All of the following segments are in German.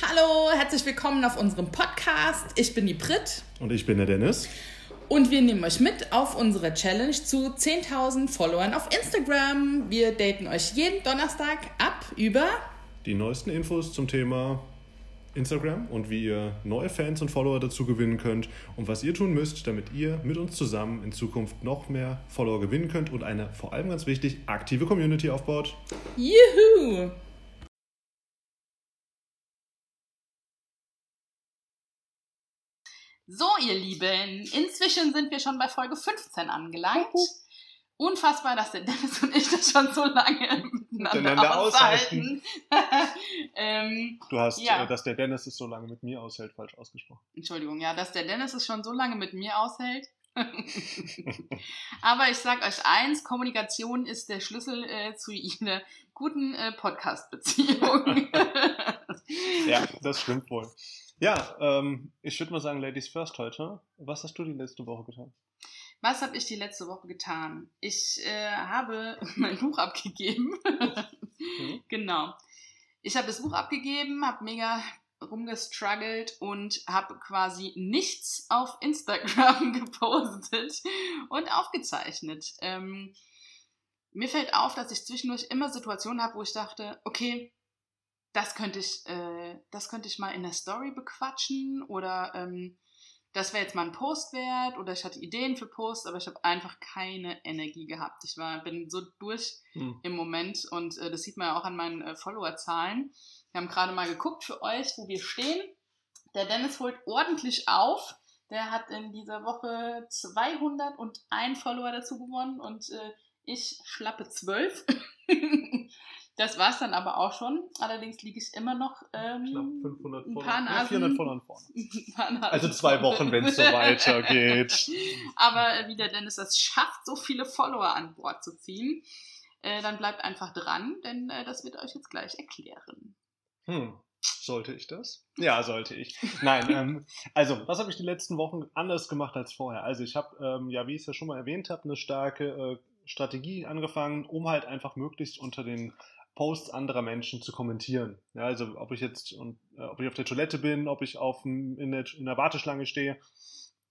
Hallo, herzlich willkommen auf unserem Podcast. Ich bin die Brit. Und ich bin der Dennis. Und wir nehmen euch mit auf unsere Challenge zu 10.000 Followern auf Instagram. Wir daten euch jeden Donnerstag ab über die neuesten Infos zum Thema Instagram und wie ihr neue Fans und Follower dazu gewinnen könnt und was ihr tun müsst, damit ihr mit uns zusammen in Zukunft noch mehr Follower gewinnen könnt und eine vor allem ganz wichtig aktive Community aufbaut. Juhu! So, ihr Lieben, inzwischen sind wir schon bei Folge 15 angelangt. Unfassbar, dass der Dennis und ich das schon so lange miteinander aushalten. ähm, du hast, ja. äh, dass der Dennis es so lange mit mir aushält, falsch ausgesprochen. Entschuldigung, ja, dass der Dennis es schon so lange mit mir aushält. Aber ich sag euch eins, Kommunikation ist der Schlüssel äh, zu einer guten äh, Podcast-Beziehung. ja, das stimmt wohl. Ja, ähm, ich würde mal sagen, Ladies First heute. Was hast du die letzte Woche getan? Was habe ich die letzte Woche getan? Ich äh, habe mein Buch abgegeben. mhm. Genau. Ich habe das Buch abgegeben, habe mega rumgestruggelt und habe quasi nichts auf Instagram gepostet und aufgezeichnet. Ähm, mir fällt auf, dass ich zwischendurch immer Situationen habe, wo ich dachte, okay, das könnte ich, äh, das könnte ich mal in der Story bequatschen oder ähm, das wäre jetzt mal ein Post wert oder ich hatte Ideen für Posts, aber ich habe einfach keine Energie gehabt. Ich war, bin so durch hm. im Moment und äh, das sieht man ja auch an meinen äh, Followerzahlen. Wir haben gerade mal geguckt für euch, wo wir stehen. Der Dennis holt ordentlich auf. Der hat in dieser Woche 201 Follower dazu gewonnen und äh, ich schlappe 12. Das war es dann aber auch schon. Allerdings liege ich immer noch ähm, Knapp 500 ein paar Nasen, ja, 400 vorne. Also zwei Wochen, wenn es so weitergeht. aber äh, wie der Dennis es schafft, so viele Follower an Bord zu ziehen, äh, dann bleibt einfach dran, denn äh, das wird euch jetzt gleich erklären. Hm. Sollte ich das? Ja, sollte ich. Nein, ähm, also, was habe ich die letzten Wochen anders gemacht als vorher? Also, ich habe, ähm, ja, wie ich es ja schon mal erwähnt habe, eine starke äh, Strategie angefangen, um halt einfach möglichst unter den Posts anderer Menschen zu kommentieren. Ja, also ob ich jetzt und, äh, ob ich auf der Toilette bin, ob ich auf in, der, in der Warteschlange stehe,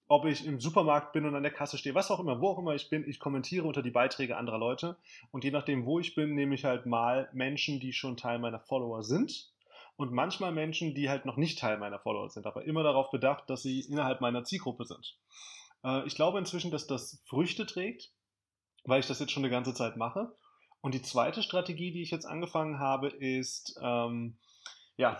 ob ich im Supermarkt bin und an der Kasse stehe, was auch immer, wo auch immer ich bin, ich kommentiere unter die Beiträge anderer Leute. Und je nachdem, wo ich bin, nehme ich halt mal Menschen, die schon Teil meiner Follower sind. Und manchmal Menschen, die halt noch nicht Teil meiner Follower sind, aber immer darauf bedacht, dass sie innerhalb meiner Zielgruppe sind. Äh, ich glaube inzwischen, dass das Früchte trägt, weil ich das jetzt schon eine ganze Zeit mache. Und die zweite Strategie, die ich jetzt angefangen habe, ist, ähm, ja,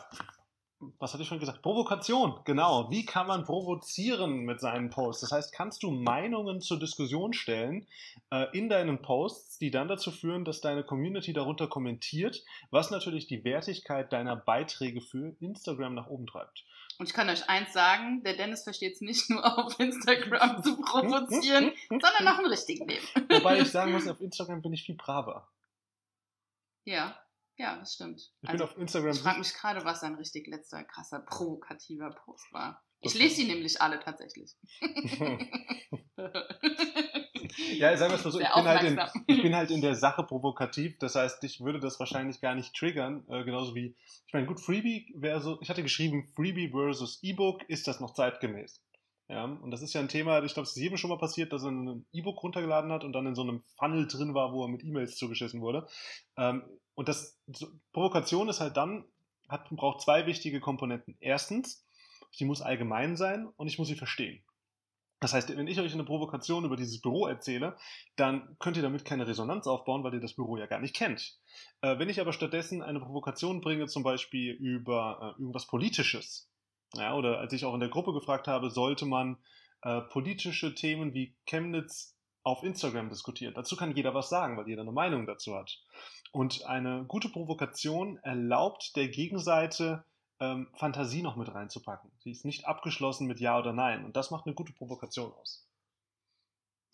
was hatte ich schon gesagt? Provokation, genau. Wie kann man provozieren mit seinen Posts? Das heißt, kannst du Meinungen zur Diskussion stellen äh, in deinen Posts, die dann dazu führen, dass deine Community darunter kommentiert, was natürlich die Wertigkeit deiner Beiträge für Instagram nach oben treibt. Und ich kann euch eins sagen, der Dennis versteht es nicht nur auf Instagram zu provozieren, sondern auch im richtigen Leben. Wobei ich sagen muss, auf Instagram bin ich viel braver. Ja, ja, das stimmt. Ich also, bin auf Instagram. Ich frage mich gerade, was ein richtig letzter krasser provokativer Post war. Ich lese die nämlich alle tatsächlich. ja, sagen wir es mal so, ich bin, halt in, ich bin, halt in, der Sache provokativ. Das heißt, ich würde das wahrscheinlich gar nicht triggern. Äh, genauso wie, ich meine, gut, Freebie wäre so, ich hatte geschrieben, Freebie versus E-Book, ist das noch zeitgemäß? Ja, und das ist ja ein Thema, ich glaube, es ist jedem schon mal passiert, dass er ein E-Book runtergeladen hat und dann in so einem Funnel drin war, wo er mit E-Mails zugeschissen wurde. Ähm, und das so, Provokation ist halt dann, hat, braucht zwei wichtige Komponenten. Erstens, sie muss allgemein sein und ich muss sie verstehen. Das heißt, wenn ich euch eine Provokation über dieses Büro erzähle, dann könnt ihr damit keine Resonanz aufbauen, weil ihr das Büro ja gar nicht kennt. Äh, wenn ich aber stattdessen eine Provokation bringe, zum Beispiel über äh, irgendwas Politisches, ja, oder als ich auch in der Gruppe gefragt habe, sollte man äh, politische Themen wie Chemnitz auf Instagram diskutieren. Dazu kann jeder was sagen, weil jeder eine Meinung dazu hat. Und eine gute Provokation erlaubt der Gegenseite, ähm, Fantasie noch mit reinzupacken. Sie ist nicht abgeschlossen mit Ja oder Nein. Und das macht eine gute Provokation aus.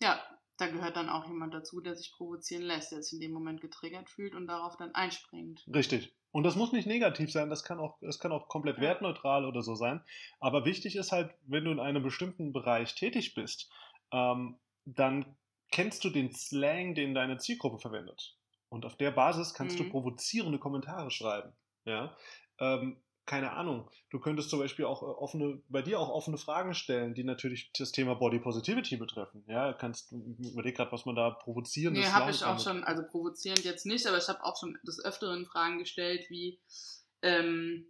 Ja, da gehört dann auch jemand dazu, der sich provozieren lässt, der sich in dem Moment getriggert fühlt und darauf dann einspringt. Richtig. Und das muss nicht negativ sein, das kann auch, das kann auch komplett wertneutral oder so sein. Aber wichtig ist halt, wenn du in einem bestimmten Bereich tätig bist, ähm, dann kennst du den Slang, den deine Zielgruppe verwendet. Und auf der Basis kannst mhm. du provozierende Kommentare schreiben. Ja? Ähm, keine Ahnung, du könntest zum Beispiel auch äh, offene, bei dir auch offene Fragen stellen, die natürlich das Thema Body Positivity betreffen. Ja, kannst du überleg gerade, was man da provozieren Nee, habe ich auch schon, also provozierend jetzt nicht, aber ich habe auch schon des Öfteren Fragen gestellt, wie ähm,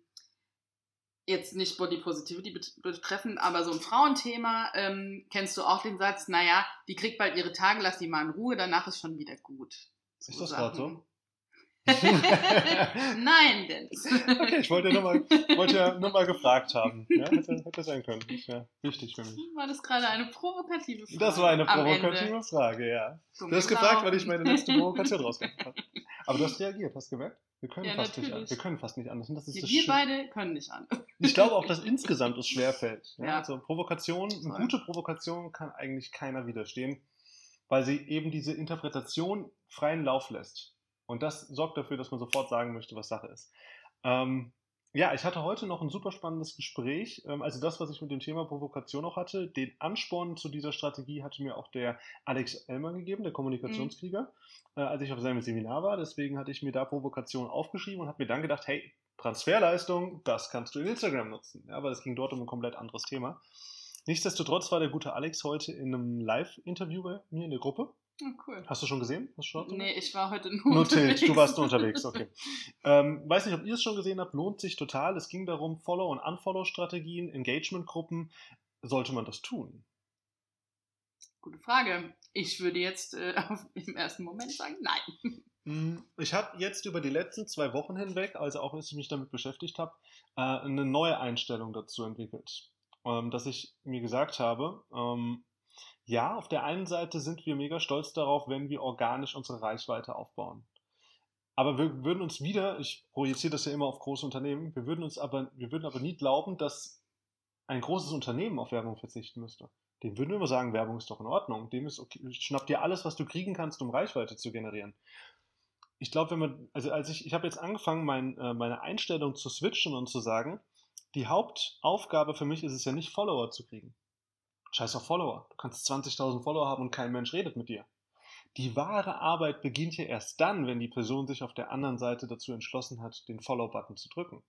jetzt nicht Body Positivity betreffend, aber so ein Frauenthema, ähm, kennst du auch den Satz, naja, die kriegt bald ihre Tage, lass die mal in Ruhe, danach ist schon wieder gut. So ist das gerade so? Nein, Dennis. Okay, ich wollte, nur mal, wollte ja nur mal gefragt haben. Ja, hätte, hätte sein können. Ist ja wichtig für mich. War das gerade eine provokative Frage? Das war eine provokative Frage, ja. Du hast gefragt, weil ich meine letzte Provokation rausgebracht habe. Aber du hast reagiert, hast du gemerkt? Wir können, ja, fast, nicht, wir können fast nicht anders. Und das ist ja, das wir beide können nicht anders. Ich glaube auch, dass insgesamt es schwerfällt. Ja? ja. Also Provokation, eine gute Provokation kann eigentlich keiner widerstehen, weil sie eben diese Interpretation freien Lauf lässt. Und das sorgt dafür, dass man sofort sagen möchte, was Sache ist. Ähm, ja, ich hatte heute noch ein super spannendes Gespräch. Ähm, also das, was ich mit dem Thema Provokation auch hatte, den Ansporn zu dieser Strategie hatte mir auch der Alex Elmer gegeben, der Kommunikationskrieger, mhm. äh, als ich auf seinem Seminar war. Deswegen hatte ich mir da Provokation aufgeschrieben und habe mir dann gedacht, hey, Transferleistung, das kannst du in Instagram nutzen. Ja, aber es ging dort um ein komplett anderes Thema. Nichtsdestotrotz war der gute Alex heute in einem Live-Interview bei mir in der Gruppe. Oh, cool. Hast du schon gesehen? Hast schon nee, ich war heute nur Notiert, unterwegs. du warst nur unterwegs, okay. ähm, weiß nicht, ob ihr es schon gesehen habt, lohnt sich total. Es ging darum, Follow- und Unfollow-Strategien, Engagement-Gruppen. Sollte man das tun? Gute Frage. Ich würde jetzt äh, im ersten Moment sagen, nein. Hm, ich habe jetzt über die letzten zwei Wochen hinweg, also auch als ich mich damit beschäftigt habe, äh, eine neue Einstellung dazu entwickelt. Ähm, dass ich mir gesagt habe, ähm, ja, auf der einen Seite sind wir mega stolz darauf, wenn wir organisch unsere Reichweite aufbauen. Aber wir würden uns wieder, ich projiziere das ja immer auf große Unternehmen, wir würden uns aber, wir würden aber nie glauben, dass ein großes Unternehmen auf Werbung verzichten müsste. Dem würden wir immer sagen, Werbung ist doch in Ordnung. Dem ist okay, schnapp dir alles, was du kriegen kannst, um Reichweite zu generieren. Ich glaube, wenn man, also als ich, ich habe jetzt angefangen, mein, äh, meine Einstellung zu switchen und zu sagen, die Hauptaufgabe für mich ist es ja nicht, Follower zu kriegen. Scheiß auf Follower. Du kannst 20.000 Follower haben und kein Mensch redet mit dir. Die wahre Arbeit beginnt ja erst dann, wenn die Person sich auf der anderen Seite dazu entschlossen hat, den Follow-Button zu drücken.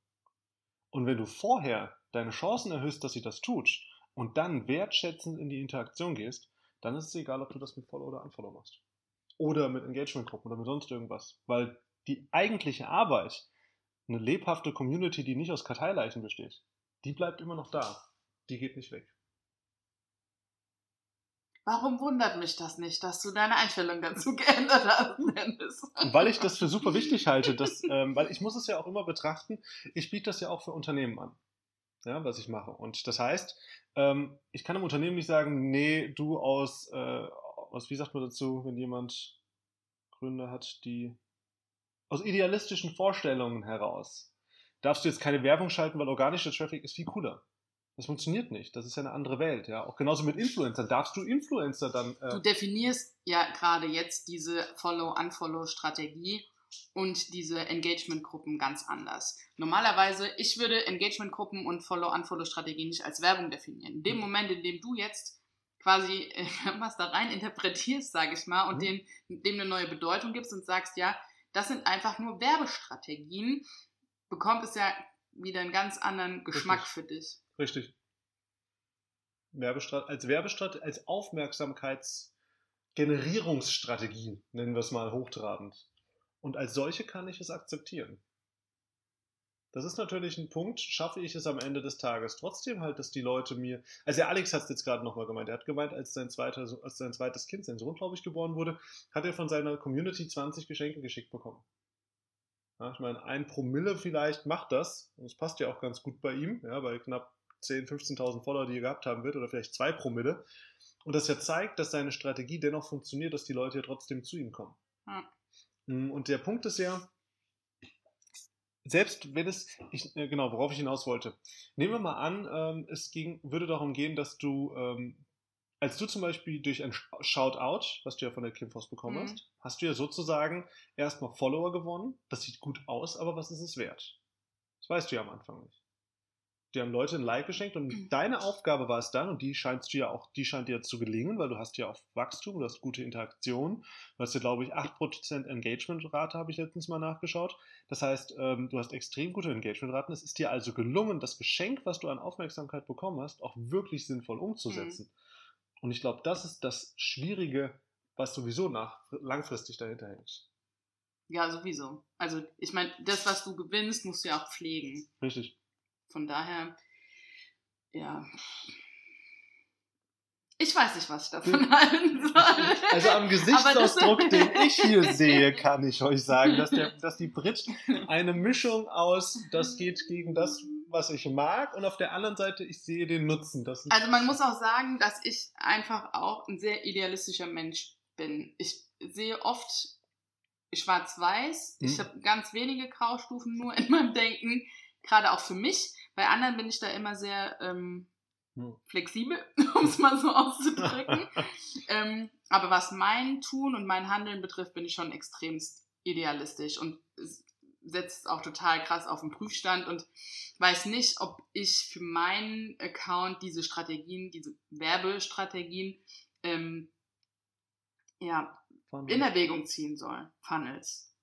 Und wenn du vorher deine Chancen erhöhst, dass sie das tut und dann wertschätzend in die Interaktion gehst, dann ist es egal, ob du das mit Follow oder Unfollow machst. Oder mit Engagement-Gruppen oder mit sonst irgendwas. Weil die eigentliche Arbeit, eine lebhafte Community, die nicht aus Karteileichen besteht, die bleibt immer noch da. Die geht nicht weg. Warum wundert mich das nicht, dass du deine Einstellung dazu geändert hast, Dennis? Weil ich das für super wichtig halte, dass, ähm, weil ich muss es ja auch immer betrachten, ich biete das ja auch für Unternehmen an, ja, was ich mache. Und das heißt, ähm, ich kann einem Unternehmen nicht sagen, nee, du aus, äh, aus, wie sagt man dazu, wenn jemand Gründe hat, die aus idealistischen Vorstellungen heraus darfst du jetzt keine Werbung schalten, weil organischer Traffic ist viel cooler. Das funktioniert nicht. Das ist ja eine andere Welt, ja. Auch genauso mit Influencer. Darfst du Influencer dann. Äh du definierst ja gerade jetzt diese Follow-Unfollow-Strategie und diese Engagement-Gruppen ganz anders. Normalerweise, ich würde Engagement-Gruppen und Follow-Unfollow-Strategien nicht als Werbung definieren. In dem mhm. Moment, in dem du jetzt quasi äh, was da rein interpretierst, sage ich mal, und mhm. dem, dem eine neue Bedeutung gibst und sagst, ja, das sind einfach nur Werbestrategien, bekommt es ja wieder einen ganz anderen Geschmack Richtig. für dich. Richtig. Werbestrat als Werbestrat als Aufmerksamkeitsgenerierungsstrategie, nennen wir es mal hochtrabend. Und als solche kann ich es akzeptieren. Das ist natürlich ein Punkt, schaffe ich es am Ende des Tages trotzdem halt, dass die Leute mir. Also der Alex hat es jetzt gerade nochmal gemeint. Er hat gemeint, als sein, zweiter, als sein zweites Kind, sein Sohn, glaube ich, geboren wurde, hat er von seiner Community 20 Geschenke geschickt bekommen. Ja, ich meine, ein Promille vielleicht macht das. Und es passt ja auch ganz gut bei ihm, ja, bei knapp 10.000, 15.000 Follower, die er gehabt haben wird, oder vielleicht zwei Promille. Und das ja zeigt, dass seine Strategie dennoch funktioniert, dass die Leute ja trotzdem zu ihm kommen. Hm. Und der Punkt ist ja, selbst wenn es, ich, äh, genau, worauf ich hinaus wollte. Nehmen wir mal an, ähm, es ging, würde darum gehen, dass du, ähm, als du zum Beispiel durch ein Shoutout, was du ja von der Kimforce bekommen mhm. hast, hast du ja sozusagen erstmal Follower gewonnen. Das sieht gut aus, aber was ist es wert? Das weißt du ja am Anfang nicht. Die haben Leute ein Like geschenkt und Mhm. deine Aufgabe war es dann, und die scheinst du ja auch, die scheint dir zu gelingen, weil du hast ja auch Wachstum, du hast gute Interaktion, du hast ja, glaube ich, 8% Engagement-Rate, habe ich letztens mal nachgeschaut. Das heißt, ähm, du hast extrem gute Engagement-Raten. Es ist dir also gelungen, das Geschenk, was du an Aufmerksamkeit bekommen hast, auch wirklich sinnvoll umzusetzen. Und ich glaube, das ist das Schwierige, was sowieso nach, langfristig dahinter hängt. Ja, sowieso. Also ich meine, das, was du gewinnst, musst du ja auch pflegen. Richtig. Von daher, ja. Ich weiß nicht, was ich davon halten soll. Also am Gesichtsausdruck, den ich hier sehe, kann ich euch sagen, dass, der, dass die Brit eine Mischung aus, das geht gegen das, was ich mag, und auf der anderen Seite, ich sehe den Nutzen. Das Also man muss auch sagen, dass ich einfach auch ein sehr idealistischer Mensch bin. Ich sehe oft schwarz-weiß. Ich Mhm. habe ganz wenige Graustufen nur in meinem Denken, gerade auch für mich. Bei anderen bin ich da immer sehr ähm, Hm. flexibel, um es mal so auszudrücken. ähm, aber was mein Tun und mein Handeln betrifft, bin ich schon extremst idealistisch und es setzt auch total krass auf den Prüfstand und weiß nicht, ob ich für meinen Account diese Strategien, diese Werbestrategien ähm, ja, in Erwägung ziehen soll. Funnels.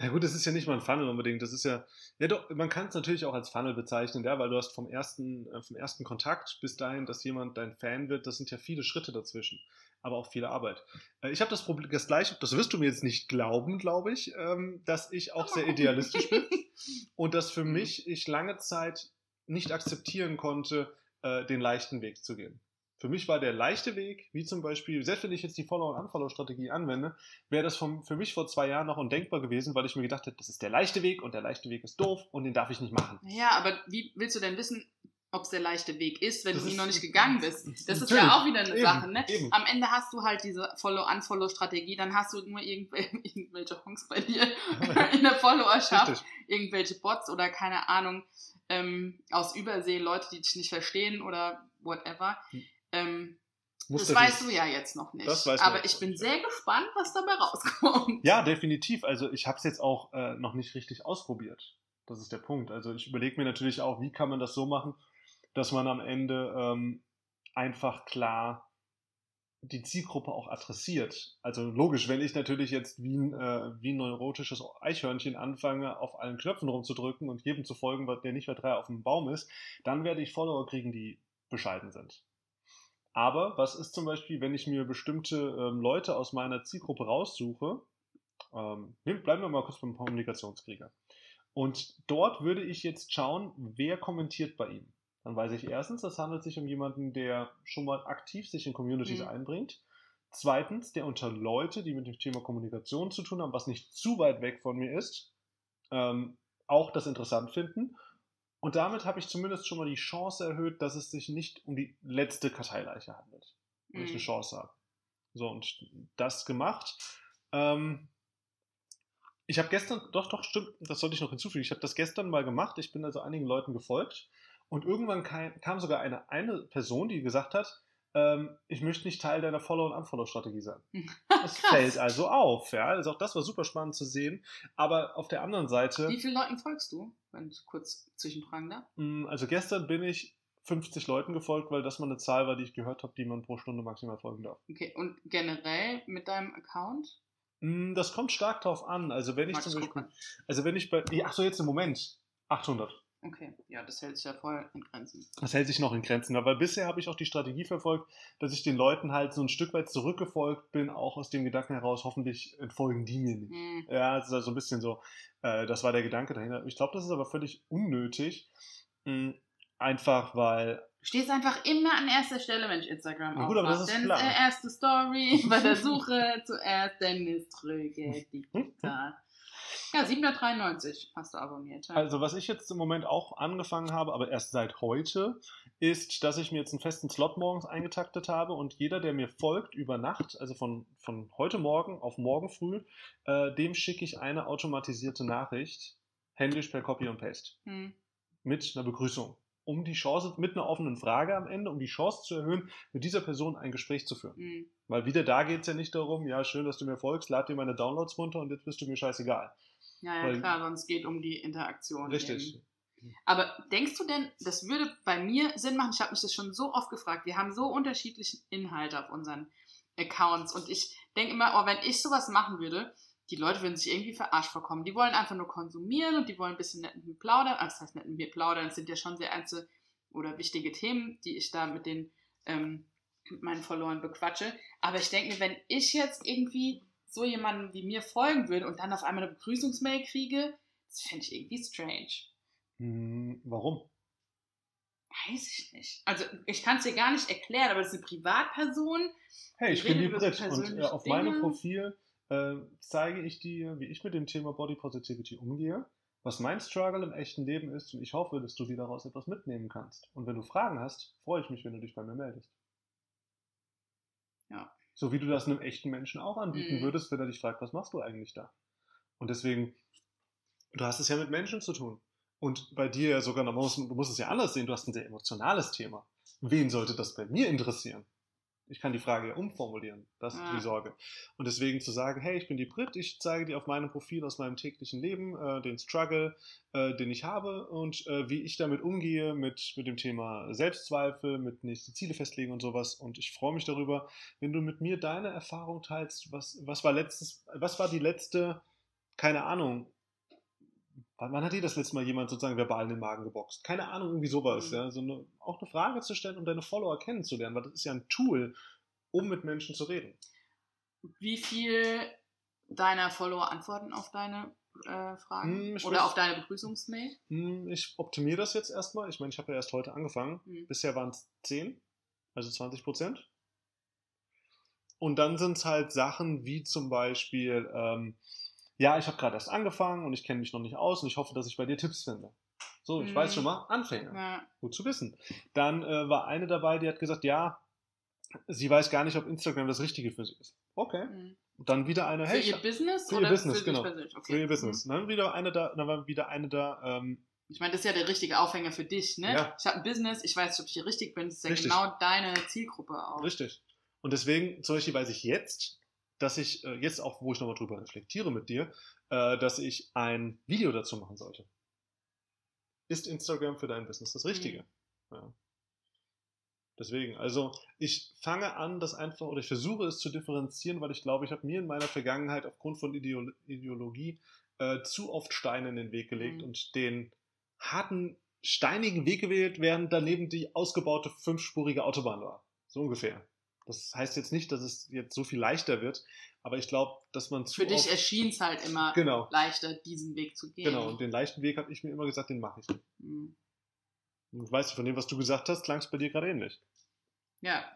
Ja gut, das ist ja nicht mal ein Funnel unbedingt. Das ist ja, ja doch, man kann es natürlich auch als Funnel bezeichnen, ja, weil du hast vom ersten, äh, vom ersten Kontakt bis dahin, dass jemand dein Fan wird, das sind ja viele Schritte dazwischen, aber auch viel Arbeit. Äh, ich habe das Problem, das gleiche, das wirst du mir jetzt nicht glauben, glaube ich, ähm, dass ich auch sehr idealistisch bin und dass für mich ich lange Zeit nicht akzeptieren konnte, äh, den leichten Weg zu gehen. Für mich war der leichte Weg, wie zum Beispiel, selbst wenn ich jetzt die Follow-and-Unfollow-Strategie anwende, wäre das vom, für mich vor zwei Jahren noch undenkbar gewesen, weil ich mir gedacht hätte, das ist der leichte Weg und der leichte Weg ist doof und den darf ich nicht machen. Ja, aber wie willst du denn wissen, ob es der leichte Weg ist, wenn Das du ihn noch nicht gegangen bist? Das ist ja auch wieder eine Eben, Sache, ne? eben. Am Ende hast du halt diese Follow-Unfollow-Strategie, dann hast du nur irgendwel irgendwelche Honks bei dir in der Followerschaft, Richtig. irgendwelche Bots oder keine Ahnung, ähm, aus Übersee, Leute, die dich nicht verstehen oder whatever. Hm. Ähm, das weißt nicht- du ja jetzt noch nicht. Das weiß man Aber ich bin nicht, sehr gespannt, was dabei rauskommt. Ja, definitiv. Also ich habe es jetzt auch äh, noch nicht richtig ausprobiert. Das ist der Punkt. Also ich überlege mir natürlich auch, wie kann man das so machen, dass man am Ende ähm, einfach klar die Zielgruppe auch adressiert. Also logisch, wenn ich natürlich jetzt wie ein, äh, wie ein neurotisches Eichhörnchen anfange, auf allen Knöpfen rumzudrücken und jedem zu folgen, der nicht mehr drei auf dem Baum ist, dann werde ich Follower kriegen, die bescheiden sind. Aber was ist zum Beispiel, wenn ich mir bestimmte ähm, Leute aus meiner Zielgruppe raussuche? Ähm, bleiben wir mal kurz beim Kommunikationskrieger. Und dort würde ich jetzt schauen, wer kommentiert bei ihm. Dann weiß ich erstens, es handelt sich um jemanden, der schon mal aktiv sich in Communities Mhm. einbringt. Zweitens, der unter Leute, die mit dem Thema Kommunikation zu tun haben, was nicht zu weit weg von mir ist, ähm, auch das interessant finden. Und damit habe ich zumindest schon mal die Chance erhöht, dass es sich nicht um die letzte Karteileiche handelt. Wenn ich Mhm. eine Chance habe. So, und das gemacht. Ähm, ich habe gestern, doch, doch, stimmt, das sollte ich noch hinzufügen. Ich habe das gestern mal gemacht. Ich bin also einigen Leuten gefolgt. Und irgendwann kam, kam sogar eine, eine Person, die gesagt hat, ähm, ich möchte nicht Teil deiner Follow- und Unfollow-Strategie sein. Das Krass. fällt also auf. Ja? Also auch das war super spannend zu sehen. Aber auf der anderen Seite, Wie vielen Leuten folgst du, wenn ich kurz zwischenfragen darf? mh, also gestern bin ich 50 Leuten gefolgt, weil das mal eine Zahl war, die ich gehört habe, die man pro Stunde maximal folgen darf. Okay, und generell mit deinem Account? Mm, Das kommt stark drauf an. Also wenn ich Mag zum ich Beispiel, also wenn ich bei, nee, ach so jetzt im Moment 800. Okay, ja, das hält sich ja voll in Grenzen. Das hält sich noch in Grenzen. Aber bisher habe ich auch die Strategie verfolgt, dass ich den Leuten halt so ein Stück weit zurückgefolgt bin, auch aus dem Gedanken heraus, hoffentlich entfolgen die mir nicht. Hm. Ja, das ist also ein bisschen so, äh, das war der Gedanke dahinter. Ich glaube, das ist aber völlig unnötig. Mm, Einfach weil, Du stehst einfach immer an erster Stelle, wenn ich Instagram Na gut, aber das ist Denn klar. äh, erste Story bei der Suche zuerst Dennis Tröge, digital. Ja, 793 hast du abonniert. Ja. also was ich jetzt im Moment auch angefangen habe, aber erst seit heute, ist, dass ich mir jetzt einen festen Slot morgens eingetaktet habe und jeder, der mir folgt über Nacht, also von, von heute Morgen auf morgen früh, äh, dem schicke ich eine automatisierte Nachricht, händisch per Copy und Paste, Hm. mit einer Begrüßung. Um die Chance, mit einer offenen Frage am Ende, um die Chance zu erhöhen, mit dieser Person ein Gespräch zu führen. Hm. Weil wieder da geht es ja nicht darum, ja, schön, dass du mir folgst, lad dir meine Downloads runter und jetzt bist du mir scheißegal. Ja, ja, Weil- klar, sonst geht um die Interaktion. Richtig. Eben. Aber denkst du denn, das würde bei mir Sinn machen? Ich habe mich das schon so oft gefragt. Wir haben so unterschiedliche Inhalte auf unseren Accounts und ich denke immer, oh, wenn ich sowas machen würde, die Leute würden sich irgendwie verarscht vorkommen. Die wollen einfach nur konsumieren und die wollen ein bisschen nett mit mir plaudern. Also das heißt nett mit mir plaudern, das sind ja schon sehr einzelne oder wichtige Themen, die ich da mit den ähm, mit meinen Followern bequatsche. Aber ich denke mir, wenn ich jetzt irgendwie so jemandem wie mir folgen würde und dann auf einmal eine Begrüßungsmail kriege, das fände ich irgendwie strange. Hm, warum? Weiß ich nicht. Also ich kann es dir gar nicht erklären, aber das ist eine Privatperson. Hey, ich bin die Brit und äh, auf Dinge. meinem Profil äh, zeige ich dir, wie ich mit dem Thema Body Positivity umgehe, was mein Struggle im echten Leben ist und ich hoffe, dass du dir daraus etwas mitnehmen kannst. Und wenn du Fragen hast, freue ich mich, wenn du dich bei mir meldest. Ja. So wie du das einem echten Menschen auch anbieten mhm. würdest, wenn er dich fragt, was machst du eigentlich da? Und deswegen, du hast es ja mit Menschen zu tun. Und bei dir ja sogar, du musst, du musst es ja anders sehen, du hast ein sehr emotionales Thema. Wen sollte das bei mir interessieren? Ich kann die Frage ja umformulieren. Das ist ja. die Sorge. Und deswegen zu sagen, hey, ich bin die Brit, ich zeige dir auf meinem Profil aus meinem täglichen Leben äh, den Struggle, äh, den ich habe und äh, wie ich damit umgehe mit, mit dem Thema Selbstzweifel, mit nächste Ziele festlegen und sowas. Und ich freue mich darüber, wenn du mit mir deine Erfahrung teilst. Was, was war letztes, was war die letzte, keine Ahnung, Wann hat dir das letzte Mal jemand sozusagen verbal in den Magen geboxt? Keine Ahnung, irgendwie sowas. Mhm. Ja? So eine, auch eine Frage zu stellen, um deine Follower kennenzulernen, weil das ist ja ein Tool, um mit Menschen zu reden. Wie viel deiner Follower antworten auf deine äh, Fragen? Hm, Oder auf deine Begrüßungsmail? Hm, ich optimiere das jetzt erstmal. Ich meine, ich habe ja erst heute angefangen. Hm. Bisher waren es 10, also 20 Prozent. Und dann sind es halt Sachen wie zum Beispiel, ähm, ja, ich habe gerade erst angefangen und ich kenne mich noch nicht aus und ich hoffe, dass ich bei dir Tipps finde. So, ich mhm. weiß schon mal, Anfänger. Ja. Gut zu wissen. Dann äh, war eine dabei, die hat gesagt, ja, sie weiß gar nicht, ob Instagram das Richtige für sie ist. Okay. Mhm. Dann wieder eine, hey. Für ihr Business? Für ihr Business, für genau. Okay. Für ihr Business. Mhm. Dann wieder eine da, dann war wieder eine da, ähm, ich meine, das ist ja der richtige Aufhänger für dich, ne? Ja. Ich habe ein Business, ich weiß nicht, ob ich hier richtig bin, das ist ja richtig. genau deine Zielgruppe auch. Richtig. Und deswegen, zum Beispiel weiß ich jetzt, dass ich äh, jetzt auch, wo ich nochmal drüber reflektiere mit dir, äh, dass ich ein Video dazu machen sollte. Ist Instagram für dein Business das Richtige? Mhm. Ja. Deswegen, also ich fange an, das einfach, oder ich versuche es zu differenzieren, weil ich glaube, ich habe mir in meiner Vergangenheit aufgrund von Ideolo Ideologie äh, zu oft Steine in den Weg gelegt mhm. und den harten, steinigen Weg gewählt, während daneben die ausgebaute fünfspurige Autobahn war. So ungefähr. Das heißt jetzt nicht, dass es jetzt so viel leichter wird, aber ich glaube, dass man zu. Für dich erschien es halt immer genau. leichter, diesen Weg zu gehen. Genau, und den leichten Weg habe ich mir immer gesagt, den mache ich. Mhm. Und weißt du, von dem, was du gesagt hast, klang es bei dir gerade ähnlich. Ja.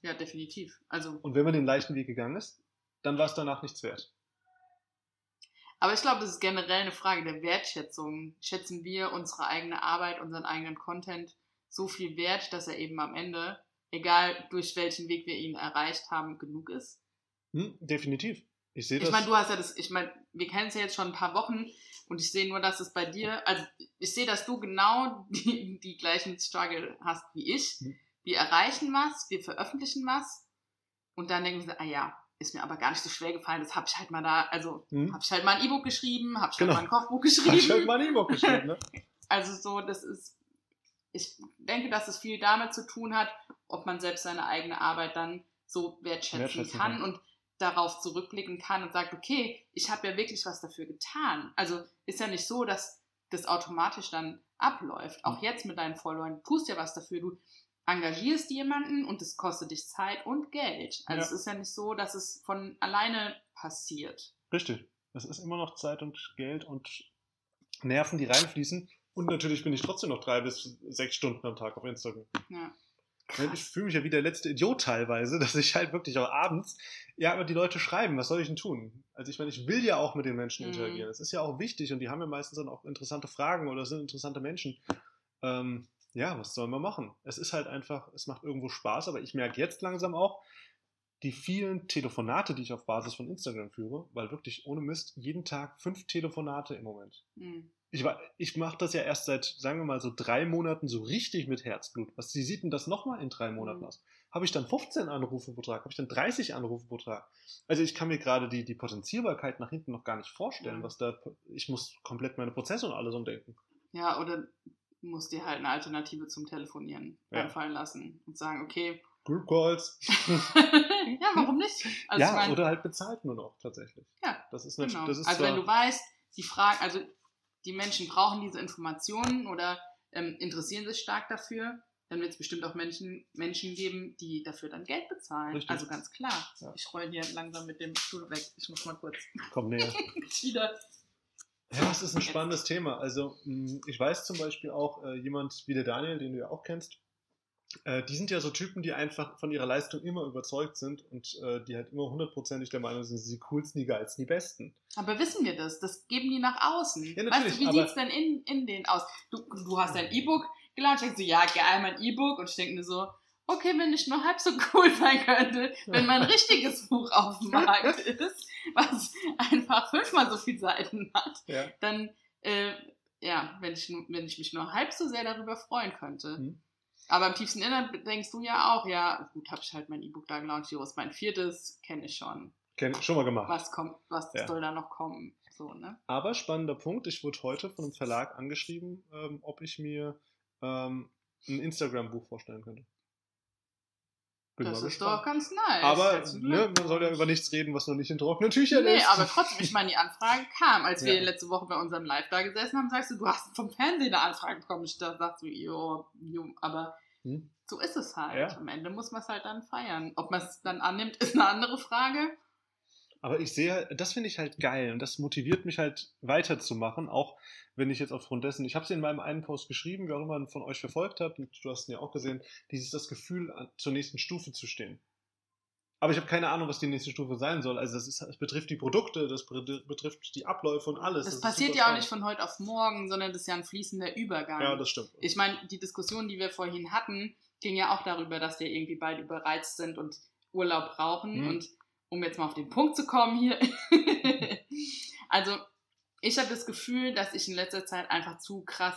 Ja, definitiv. Also. Und wenn man den leichten Weg gegangen ist, dann war es danach nichts wert. Aber ich glaube, das ist generell eine Frage der Wertschätzung. Schätzen wir unsere eigene Arbeit, unseren eigenen Content so viel wert, dass er eben am Ende egal durch welchen Weg wir ihn erreicht haben, genug ist? Hm, definitiv. Ich sehe das. Ich meine, du hast ja das, ich meine, wir kennen es ja jetzt schon ein paar Wochen und ich sehe nur, dass es bei dir, also ich sehe, dass du genau die, die gleichen Struggle hast wie ich. Hm. Wir erreichen was, wir veröffentlichen was und dann denken wir, ah ja, ist mir aber gar nicht so schwer gefallen, das habe ich halt mal da, also hm. habe ich halt mal ein E-Book geschrieben, habe ich halt genau. halt mal ein Kochbuch geschrieben. Ich halt mal ein E-Book geschrieben, ne? also so, das ist, ich denke, dass es viel damit zu tun hat, ob man selbst seine eigene Arbeit dann so wertschätzen, wertschätzen kann, kann und darauf zurückblicken kann und sagt, okay, ich habe ja wirklich was dafür getan. Also ist ja nicht so, dass das automatisch dann abläuft. Auch jetzt mit deinen Followern, du tust ja was dafür. Du engagierst jemanden und es kostet dich Zeit und Geld. Also ja. es ist ja nicht so, dass es von alleine passiert. Richtig. Es ist immer noch Zeit und Geld und Nerven, die reinfließen. Und natürlich bin ich trotzdem noch drei bis sechs Stunden am Tag auf Instagram. Ja. Krass. Ich fühle mich ja wie der letzte Idiot teilweise, dass ich halt wirklich auch abends, ja, aber die Leute schreiben, was soll ich denn tun? Also ich meine, ich will ja auch mit den Menschen mhm. interagieren. Das ist ja auch wichtig und die haben ja meistens dann auch interessante Fragen oder sind interessante Menschen. Ähm, ja, was soll man machen? Es ist halt einfach, es macht irgendwo Spaß, aber ich merke jetzt langsam auch, die vielen Telefonate, die ich auf Basis von Instagram führe, weil wirklich ohne Mist jeden Tag fünf Telefonate im Moment. Mhm ich, ich mache das ja erst seit, sagen wir mal, so drei Monaten so richtig mit Herzblut. Was, wie sieht denn das nochmal in drei Monaten mhm. aus? Habe ich dann 15 Anrufe pro Tag? Habe ich dann 30 Anrufe pro Tag? Also ich kann mir gerade die, die Potenzierbarkeit nach hinten noch gar nicht vorstellen, mhm. was da, ich muss komplett meine Prozesse und alles umdenken. Ja, oder musst dir halt eine Alternative zum Telefonieren Ja. einfallen lassen und sagen, okay, Group Calls. ja, warum nicht? Also ja, ich mein, oder halt bezahlt nur noch tatsächlich. Ja, Das ist natürlich, genau. das ist also wenn du weißt, die Fragen, also die Menschen brauchen diese Informationen oder ähm, interessieren sich stark dafür, dann wird es bestimmt auch Menschen, Menschen geben, die dafür dann Geld bezahlen. Richtig. Also ganz klar. Ja. Ich roll hier langsam mit dem Stuhl weg. Ich muss mal kurz komm näher. wieder. Ja, das ist ein spannendes Thema. Also, mh, ich weiß zum Beispiel auch, äh, jemand wie der Daniel, den du ja auch kennst, äh, die sind ja so Typen, die einfach von ihrer Leistung immer überzeugt sind und äh, die halt immer hundertprozentig der Meinung sind, sie sind die coolsten, die geilsten, die besten. Aber wissen wir das? Das geben die nach außen. Ja, weißt natürlich, du, wie sieht es denn in, in denen aus? Du, du hast dein E-Book gelauncht, denkst du, ja, geil, mein E-Book. Und ich denke mir so, okay, wenn ich nur halb so cool sein könnte, wenn mein richtiges Buch auf dem Markt ist, was einfach fünfmal so viele Seiten hat, Ja. dann, äh, ja, wenn ich, wenn ich mich nur halb so sehr darüber freuen könnte. Mhm. Aber im tiefsten Innern denkst du ja auch, ja, gut, habe ich halt mein E-Book da gelauncht, hier ist mein viertes, kenne ich schon. Kenn, schon mal gemacht. Was kommt, was Ja. soll da noch kommen? So, ne? Aber spannender Punkt, ich wurde heute von einem Verlag angeschrieben, ähm, ob ich mir ähm, ein Instagram-Buch vorstellen könnte. Bin das ist gespannt. doch ganz nice. Aber ne, man soll ja über nichts reden, was noch nicht in trockenen Tüchern Nee, ist. aber trotzdem, ich meine, die Anfrage kam. Als wir Ja. letzte Woche bei unserem Live da gesessen haben, sagst du, du hast vom Fernsehen eine Anfrage bekommen. Ich da sagst du, jo, jo, aber Hm? so ist es halt. Ja. Am Ende muss man es halt dann feiern. Ob man es dann annimmt, ist eine andere Frage. Aber ich sehe, das finde ich halt geil und das motiviert mich halt weiterzumachen, auch wenn ich jetzt aufgrund dessen, ich habe es in meinem einen Post geschrieben, wer auch immer von euch verfolgt hat, und du hast ihn ja auch gesehen, dieses das Gefühl, zur nächsten Stufe zu stehen. Aber ich habe keine Ahnung, was die nächste Stufe sein soll. Also das, ist, das betrifft die Produkte, das be- betrifft die Abläufe und alles. Das, ist passiert ja auch nicht von heute auf morgen, sondern das ist ja ein fließender Übergang. Ja, das stimmt. Ich meine, die Diskussion, die wir vorhin hatten, ging ja auch darüber, dass wir irgendwie beide überreizt sind und Urlaub brauchen. Mhm. Und um jetzt mal auf den Punkt zu kommen hier. also, ich habe das Gefühl, dass ich in letzter Zeit einfach zu krass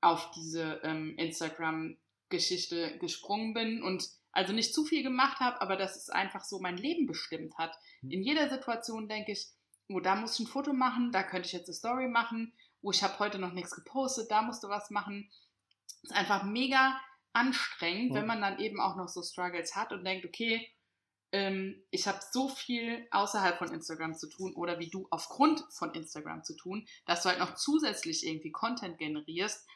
auf diese ähm, Instagram-Geschichte gesprungen bin und also nicht zu viel gemacht habe, aber dass es einfach so mein Leben bestimmt hat. Mhm. In jeder Situation denke ich, oh, da muss ich ein Foto machen, da könnte ich jetzt eine Story machen, oh, ich habe heute noch nichts gepostet, da musst du was machen. Es ist einfach mega anstrengend, Mhm. wenn man dann eben auch noch so Struggles hat und denkt, okay, ähm, ich habe so viel außerhalb von Instagram zu tun oder wie du aufgrund von Instagram zu tun, dass du halt noch zusätzlich irgendwie Content generierst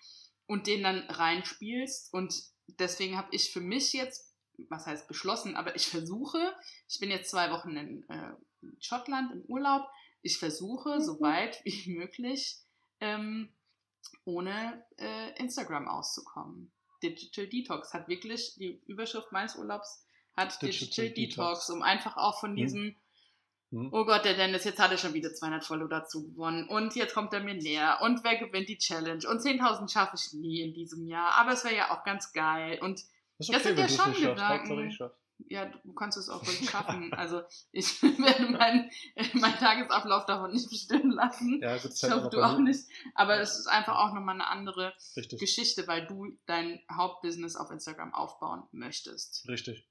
und den dann reinspielst. Und deswegen habe ich für mich jetzt, was heißt beschlossen, aber ich versuche, ich bin jetzt zwei Wochen in äh, Schottland im Urlaub, ich versuche, so weit wie möglich, ähm, ohne äh, Instagram auszukommen. Digital Detox hat wirklich, die Überschrift meines Urlaubs hat Digital Digital, Detox, um einfach auch von Hm. diesem, Hm? oh Gott, der Dennis, jetzt hat er schon wieder 200 Follower dazu gewonnen und jetzt kommt er mir näher und wer gewinnt die Challenge und 10.000 schaffe ich nie in diesem Jahr, aber es wäre ja auch ganz geil und Das Das sind ja schon. Gedanken. Ja, du kannst es auch ruhig schaffen. Also ich werde meinen mein Tagesablauf davon nicht bestimmen lassen. Ja, sitzt Ich halt hoffe, du auch nicht. Aber es ist einfach auch nochmal eine andere Richtig. Geschichte, weil du dein Hauptbusiness auf Instagram aufbauen möchtest. Richtig.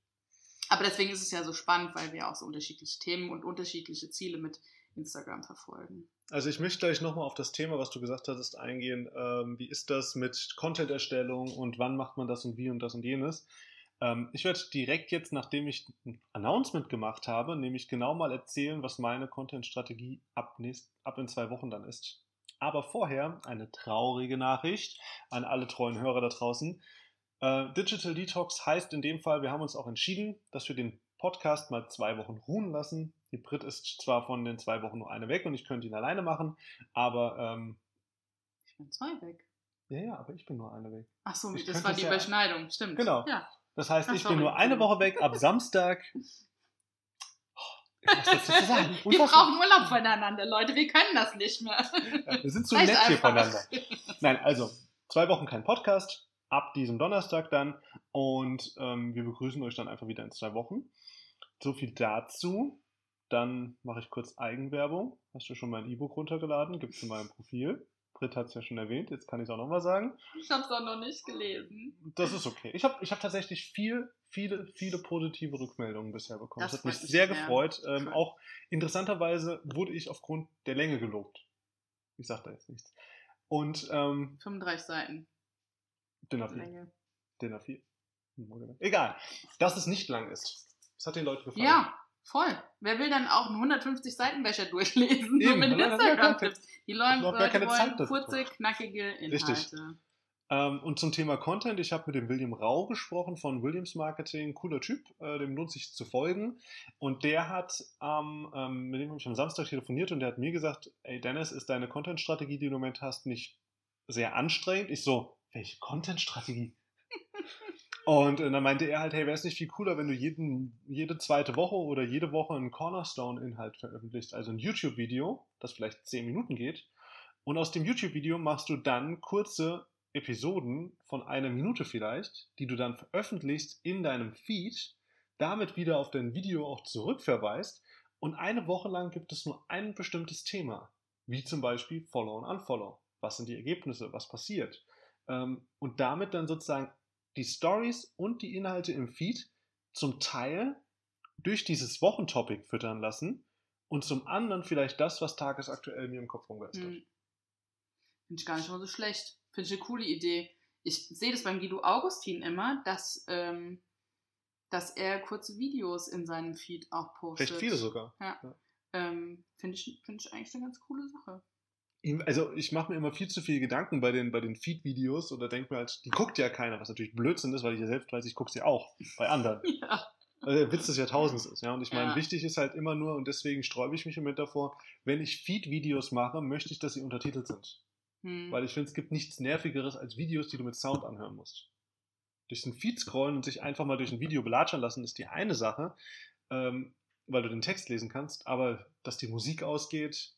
Aber deswegen ist es ja so spannend, weil wir auch so unterschiedliche Themen und unterschiedliche Ziele mit Instagram verfolgen. Also ich möchte gleich nochmal auf das Thema, was du gesagt hattest, eingehen. Ähm, wie ist das mit Content-Erstellung und wann macht man das und wie und das und jenes? Ähm, ich werde direkt jetzt, nachdem ich ein Announcement gemacht habe, nämlich genau mal erzählen, was meine Content-Strategie ab, ab in zwei Wochen dann ist. Aber vorher eine traurige Nachricht an alle treuen Hörer da draußen. Äh, Digital Detox heißt in dem Fall, wir haben uns auch entschieden, dass wir den Podcast mal zwei Wochen ruhen lassen. Die Brit ist zwar von den zwei Wochen nur eine weg und ich könnte ihn alleine machen, aber ähm, Ich bin zwei weg. ja, ja, aber ich bin nur eine weg. Ach so, Ich das war die ja- Überschneidung, stimmt. Genau. Ja. Das heißt, Ach, ich sorry, bin nur eine. Woche weg ab Samstag. Oh, zu sagen? Wir brauchen Urlaub voneinander, Leute. Wir können das nicht mehr. Ja, wir sind zu nett hier voneinander. Nein, also zwei Wochen kein Podcast, ab diesem Donnerstag dann. Und ähm, wir begrüßen euch dann einfach wieder in zwei Wochen. So viel dazu. Dann mache ich kurz Eigenwerbung. Hast du schon mein E-Book runtergeladen? Gibt es in meinem Profil. Britt hat es ja schon erwähnt, jetzt kann ich es auch nochmal sagen. Ich habe es auch noch nicht gelesen. Das ist okay. Ich habe ich hab tatsächlich viel, viele, viele positive Rückmeldungen bisher bekommen. Das Das, hat mich sehr gefreut. Ähm, auch interessanterweise wurde ich aufgrund der Länge gelobt. Ich sage da jetzt nichts. Und ähm, 35 Seiten. DIN A4. DIN A4. Egal, dass es nicht lang ist. Das hat den Leuten gefallen. Ja, voll. Wer will dann auch einen 150 Seiten Becher durchlesen? Eben, mit Instagram-Tipps. Die Leute wollen kurze, knackige Inhalte. Richtig. Ähm, und zum Thema Content, ich habe mit dem William Rau gesprochen von Williams Marketing, cooler Typ, äh, dem lohnt sich zu folgen. Und der hat, ähm, ähm, mit dem habe ich am Samstag telefoniert und der hat mir gesagt, ey Dennis, ist deine Content-Strategie, die du im Moment hast, nicht sehr anstrengend? Ich so, welche Content-Strategie? Und äh, dann meinte er halt, hey, wäre es nicht viel cooler, wenn du jeden, jede zweite Woche oder jede Woche einen Cornerstone-Inhalt veröffentlichst, also ein YouTube-Video, das vielleicht zehn Minuten geht. Und aus dem YouTube-Video machst du dann kurze Episoden von einer Minute vielleicht, die du dann veröffentlichst in deinem Feed, damit wieder auf dein Video auch zurückverweist. Und eine Woche lang gibt es nur ein bestimmtes Thema, wie zum Beispiel Follow und Unfollow. Was sind die Ergebnisse? Was passiert? Ähm, und damit dann sozusagen die Stories und die Inhalte im Feed zum Teil durch dieses Wochentopic füttern lassen und zum anderen vielleicht das, was tagesaktuell mir im Kopf rumgeistert. Hm. Finde ich gar nicht mal so schlecht. Finde ich eine coole Idee. Ich sehe das beim Guido Augustin immer, dass, ähm, dass er kurze Videos in seinem Feed auch postet. Recht viele sogar. Ja. ja. Ähm, Finde ich, find ich eigentlich eine ganz coole Sache also ich mache mir immer viel zu viele Gedanken bei den, bei den Feed-Videos oder denke mir halt, die guckt ja keiner, was natürlich Blödsinn ist, weil ich ja selbst weiß, ich gucke sie auch bei anderen. ja. Also der Witz des Jahrtausends ist, ja. Und ich meine, ja. wichtig ist halt immer nur, und deswegen sträube ich mich im Moment davor, wenn ich Feed-Videos mache, möchte ich, dass sie untertitelt sind. Hm. Weil ich finde, es gibt nichts Nervigeres als Videos, die du mit Sound anhören musst. Durch den Feed scrollen und sich einfach mal durch ein Video belatschern lassen, ist die eine Sache, ähm, weil du den Text lesen kannst, aber dass die Musik ausgeht,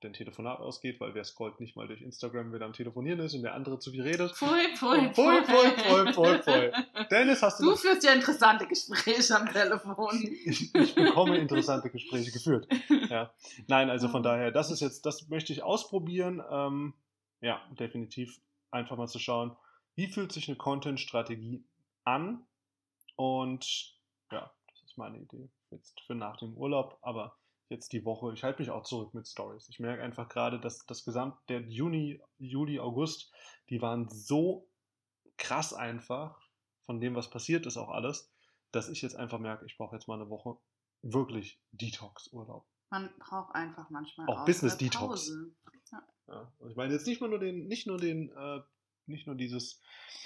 dein Telefonat ausgeht, weil wer scrollt nicht mal durch Instagram, wer am Telefonieren ist und der andere zu viel redet. Pfui, pfui, pfui, pfui, pfui, pfui, pfui. Dennis, hast du Du führst ja interessante Gespräche am Telefon. ich, ich bekomme interessante Gespräche geführt. Ja. Nein, also von daher, das ist jetzt, das möchte ich ausprobieren. Ähm, ja, definitiv einfach mal zu schauen, wie fühlt sich eine Content-Strategie an und ja, das ist meine Idee jetzt für nach dem Urlaub, aber jetzt die Woche, ich halte mich auch zurück mit Stories. Ich merke einfach gerade, dass das Gesamt, der Juni, Juli, August, die waren so krass einfach von dem, was passiert ist, auch alles, dass ich jetzt einfach merke, ich brauche jetzt mal eine Woche wirklich Detox-Urlaub. Man braucht einfach manchmal auch, auch Business Detox. Ja. Ja. Also ich meine jetzt nicht nur den, nicht nur den, äh, nicht nur dieses,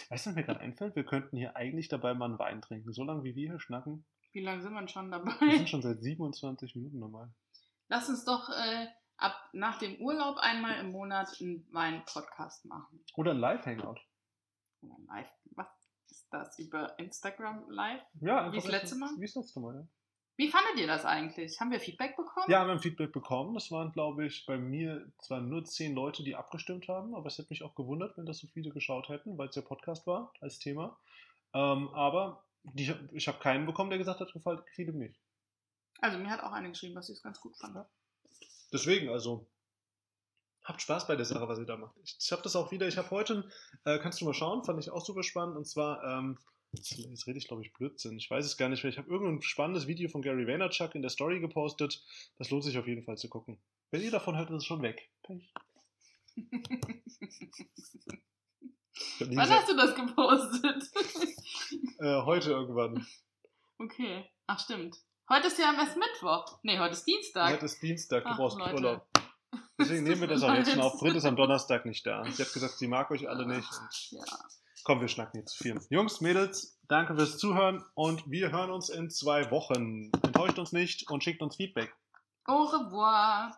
weißt du, was mir gerade einfällt? Wir könnten hier eigentlich dabei mal einen Wein trinken. So lange wie wir hier schnacken, wie lange sind wir schon dabei? Wir sind schon seit 27 Minuten normal. Lass uns doch äh, ab nach dem Urlaub einmal im Monat einen Wein-Podcast machen. Oder ein Live-Hangout. Oder ein Live. Was ist das? Über Instagram Live? Ja, wie das letzte Mal? Wie das letzte Mal, ja. Wie fandet ihr das eigentlich? Haben wir Feedback bekommen? Ja, wir haben Feedback bekommen. Das waren, glaube ich, bei mir zwar nur zehn Leute, die abgestimmt haben, aber es hätte mich auch gewundert, wenn das so viele geschaut hätten, weil es ja Podcast war als Thema. Ähm, aber die, ich habe keinen bekommen, der gesagt hat, gefällt ihm nicht. Also mir hat auch eine geschrieben, was ich es ganz gut fand. Deswegen, also habt Spaß bei der Sache, was ihr da macht. Ich, ich habe das auch wieder, ich habe heute, äh, kannst du mal schauen, fand ich auch super spannend. Und zwar, ähm, jetzt, jetzt rede ich glaube ich Blödsinn, ich weiß es gar nicht mehr. Ich habe irgendein spannendes Video von Gary Vaynerchuk in der Story gepostet. Das lohnt sich auf jeden Fall zu gucken. Wenn ihr davon hört, ist es schon weg. Pech. Wann hast du das gepostet? äh, heute irgendwann. Okay. Ach, stimmt. Heute ist ja erst Mittwoch. Nee, heute ist Dienstag. Heute ist Dienstag, du Ach, brauchst Leute. Urlaub. Deswegen nehmen wir das auch jetzt schon auf. Brit ist am Donnerstag nicht da. Sie hat gesagt, sie mag euch alle nicht. Ja. Komm, wir schnacken jetzt zu viel. Jungs, Mädels, danke fürs Zuhören und wir hören uns in zwei Wochen. Enttäuscht uns nicht und schickt uns Feedback. Au revoir.